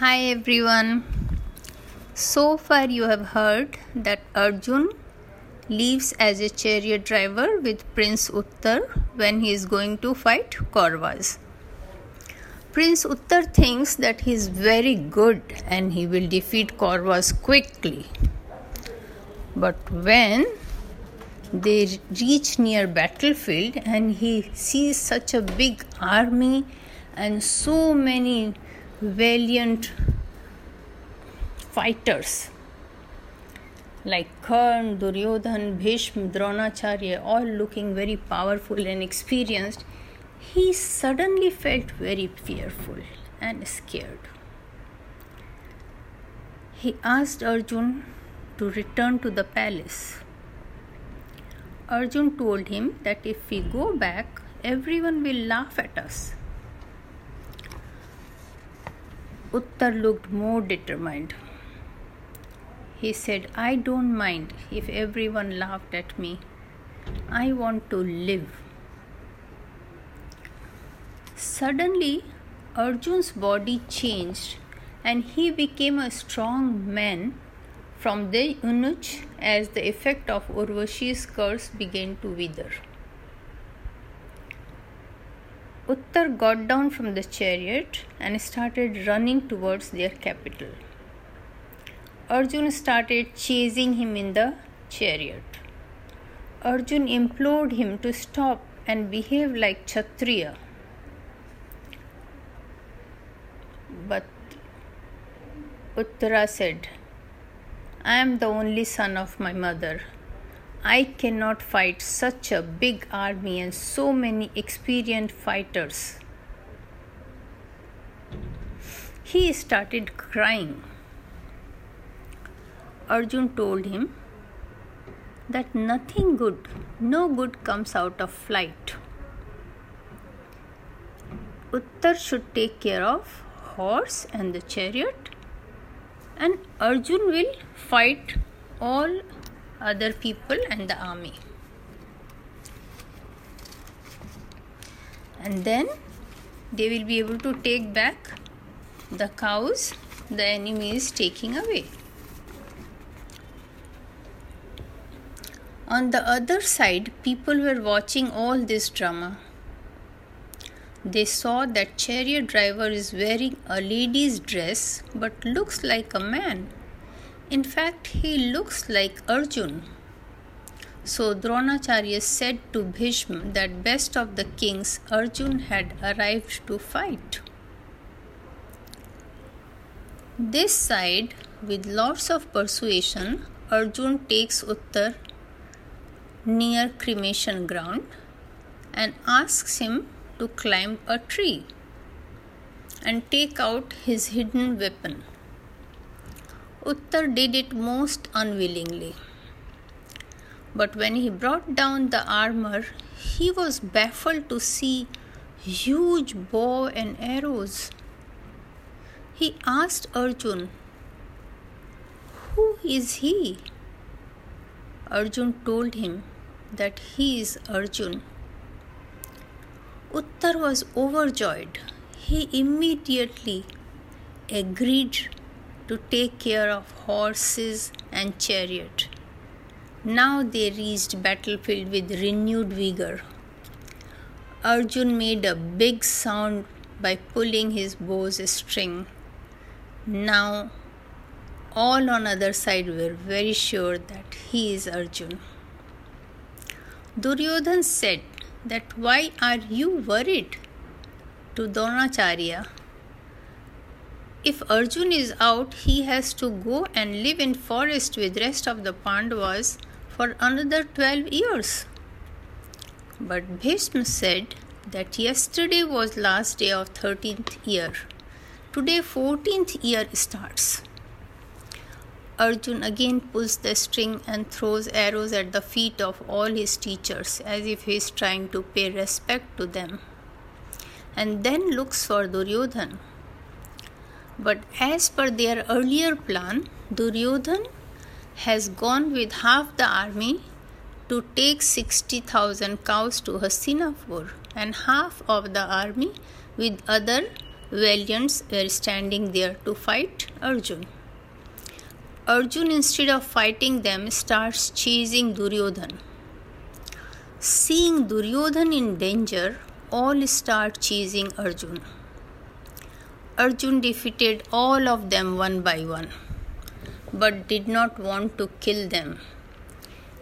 Hi everyone. So far, you have heard that Arjun leaves as a chariot driver with Prince Uttar when he is going to fight Kauravas. Prince Uttar thinks that he is very good and he will defeat Kauravas quickly. But when they reach near battlefield and he sees such a big army and so many valiant fighters like Karn, Duryodhan, Bhishma, Dronacharya, all looking very powerful and experienced, he suddenly felt very fearful and scared. He asked Arjun to return to the palace. Arjun told him that if we go back, everyone will laugh at us. Uttar looked more determined. He said, I don't mind if everyone laughed at me. I want to live. Suddenly, Arjun's body changed and he became a strong man from the eunuch as the effect of Urvashi's curse began to wither. Uttar got down from the chariot and started running towards their capital. Arjun started chasing him in the chariot. Arjun implored him to stop and behave like Kshatriya. But Uttara said, I am the only son of my mother. I cannot fight such a big army and so many experienced fighters. He started crying. Arjun told him that nothing good, no good comes out of flight. Uttar should take care of horse and the chariot, and Arjun will fight all other people and the army. And then they will be able to take back the cows the enemy is taking away. On the other side, people were watching all this drama. They saw that chariot driver is wearing a lady's dress but looks like a man. In fact, he looks like Arjun. So Dronacharya said to Bhishma that best of the kings Arjun had arrived to fight. This side, with lots of persuasion, Arjun takes Uttar near cremation ground and asks him to climb a tree and take out his hidden weapon. Uttar did it most unwillingly. But when he brought down the armor, he was baffled to see huge bow and arrows. He asked Arjun, Who is he? Arjun told him that he is Arjun. Uttar was overjoyed. He immediately agreed to take care of horses and chariot. Now they reached battlefield with renewed vigor. Arjun made a big sound by pulling his bow's string. Now all on other side were very sure that he is Arjun. Duryodhan said that why are you worried to Dronacharya if Arjun is out, he has to go and live in forest with rest of the Pandavas for another 12 years. But Bhishma said that yesterday was last day of 13th year. Today 14th year starts. Arjun again pulls the string and throws arrows at the feet of all his teachers as if he is trying to pay respect to them. And then looks for Duryodhan but as per their earlier plan, Duryodhan has gone with half the army to take 60,000 cows to Hastinapur and half of the army with other valiants were standing there to fight Arjun. Arjun, instead of fighting them, starts chasing Duryodhan. Seeing Duryodhan in danger, all start chasing Arjun. Arjun defeated all of them one by one, but did not want to kill them.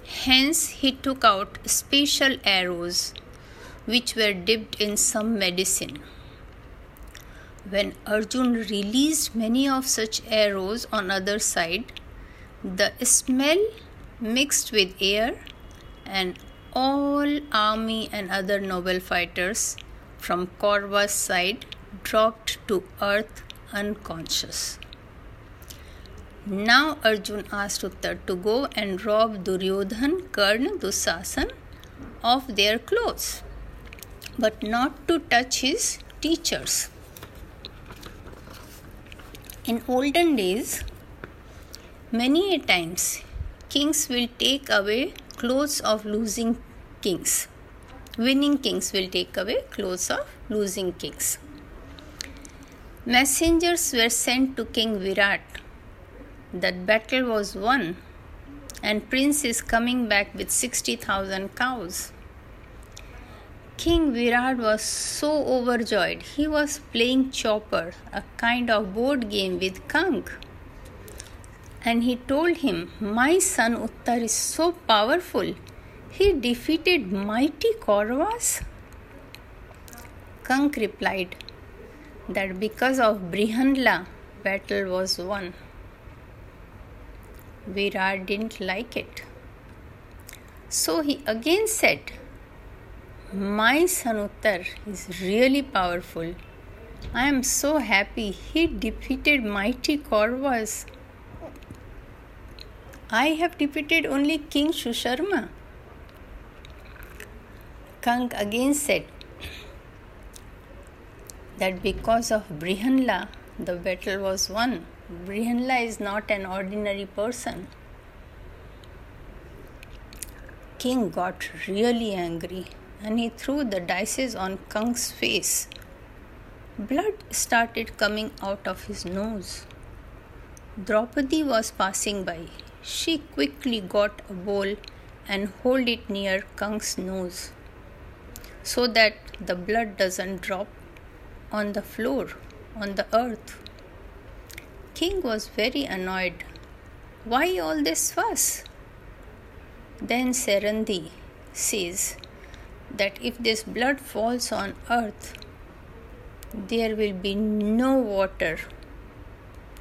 Hence, he took out special arrows which were dipped in some medicine. When Arjun released many of such arrows on other side, the smell mixed with air and all army and other noble fighters from Kaurva's side dropped to earth unconscious. Now Arjun asked Uttar to go and rob Duryodhan, Karna, Dusasan of their clothes, but not to touch his teachers. In olden days, many a times kings will take away clothes of losing kings. Winning kings will take away clothes of losing kings. Messengers were sent to King Virat that battle was won and prince is coming back with 60,000 cows. King Virat was so overjoyed. He was playing chaupar, a kind of board game with Kank. And he told him, My son Uttar is so powerful. He defeated mighty Kauravas. Kank replied that because of Brihanla, battle was won. Virat didn't like it. So he again said, My son Uttar is really powerful. I am so happy he defeated mighty Kauravas. I have defeated only King Susharma. Kank again said that because of Brihanla, the battle was won. Brihanla is not an ordinary person. King got really angry and he threw the dice on Kank's face. Blood started coming out of his nose. Draupadi was passing by. She quickly got a bowl and hold it near Kank's nose so that the blood doesn't drop on the floor, on the earth. King was very annoyed. Why all this fuss? Then Sairandhri says that if this blood falls on earth, there will be no water,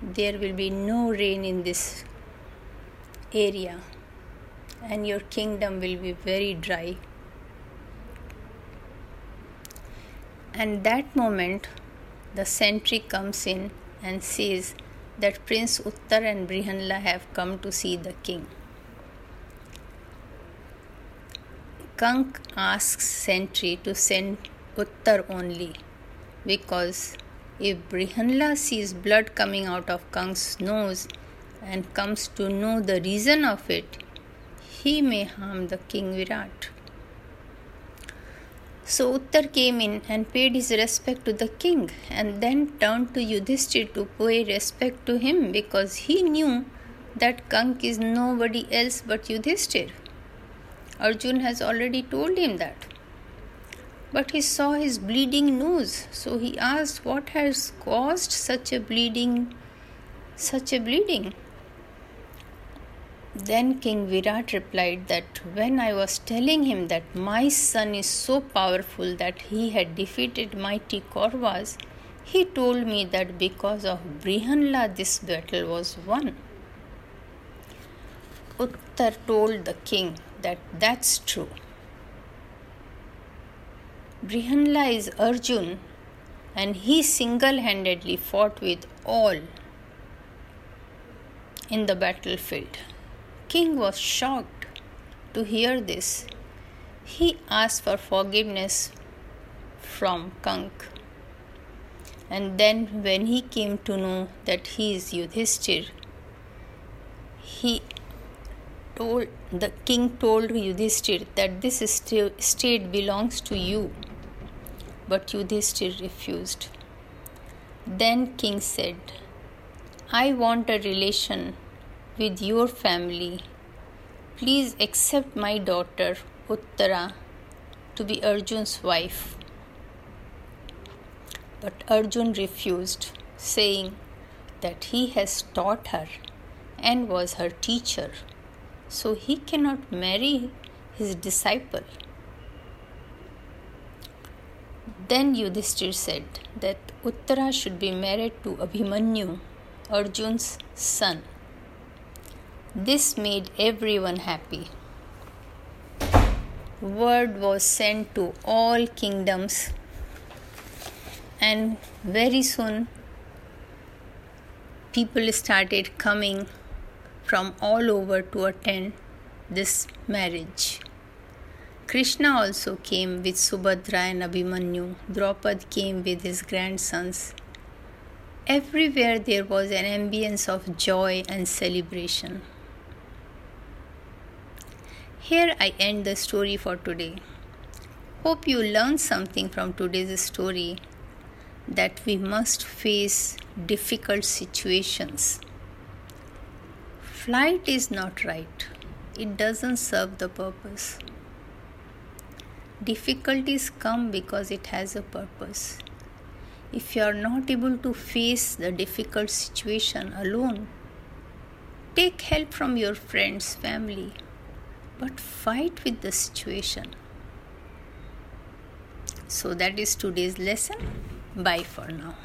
there will be no rain in this area, and your kingdom will be very dry. And that moment, the sentry comes in and says, that Prince Uttar and Brihanla have come to see the king. Kank asks Sentry to send Uttar only because if Brihanla sees blood coming out of Kank's nose and comes to know the reason of it, he may harm the king Virat. So Uttar came in and paid his respect to the king and then turned to Yudhishthir to pay respect to him because he knew that Kank is nobody else but Yudhishthir. Arjun has already told him that. But he saw his bleeding nose, so he asked what has caused such a bleeding such a bleeding. Then King Virat replied that when I was telling him that my son is so powerful that he had defeated mighty Kauravas, he told me that because of Brihanla this battle was won. Uttar told the king that that's true. Brihanla is Arjun and he single handedly fought with all in the battlefield king was shocked to hear this. He asked for forgiveness from Kank. And then, when he came to know that he is Yudhishthir, he told the king told Yudhishthir that this state belongs to you. But Yudhishthir refused. Then king said, I want a relation with your family. Please accept my daughter Uttara to be Arjun's wife. But Arjun refused, saying that he has taught her and was her teacher, so he cannot marry his disciple. Then Yudhishthir said that Uttara should be married to Abhimanyu, Arjun's son. This made everyone happy. Word was sent to all kingdoms, and very soon people started coming from all over to attend this marriage. Krishna also came with Subhadra and Abhimanyu. Drupad came with his grandsons. Everywhere there was an ambience of joy and celebration. Here I end the story for today. Hope you learned something from today's story that we must face difficult situations. Flight is not right, it doesn't serve the purpose. Difficulties come because it has a purpose. If you are not able to face the difficult situation alone, take help from your friends, family, but fight with the situation. So, that is today's lesson. Bye for now.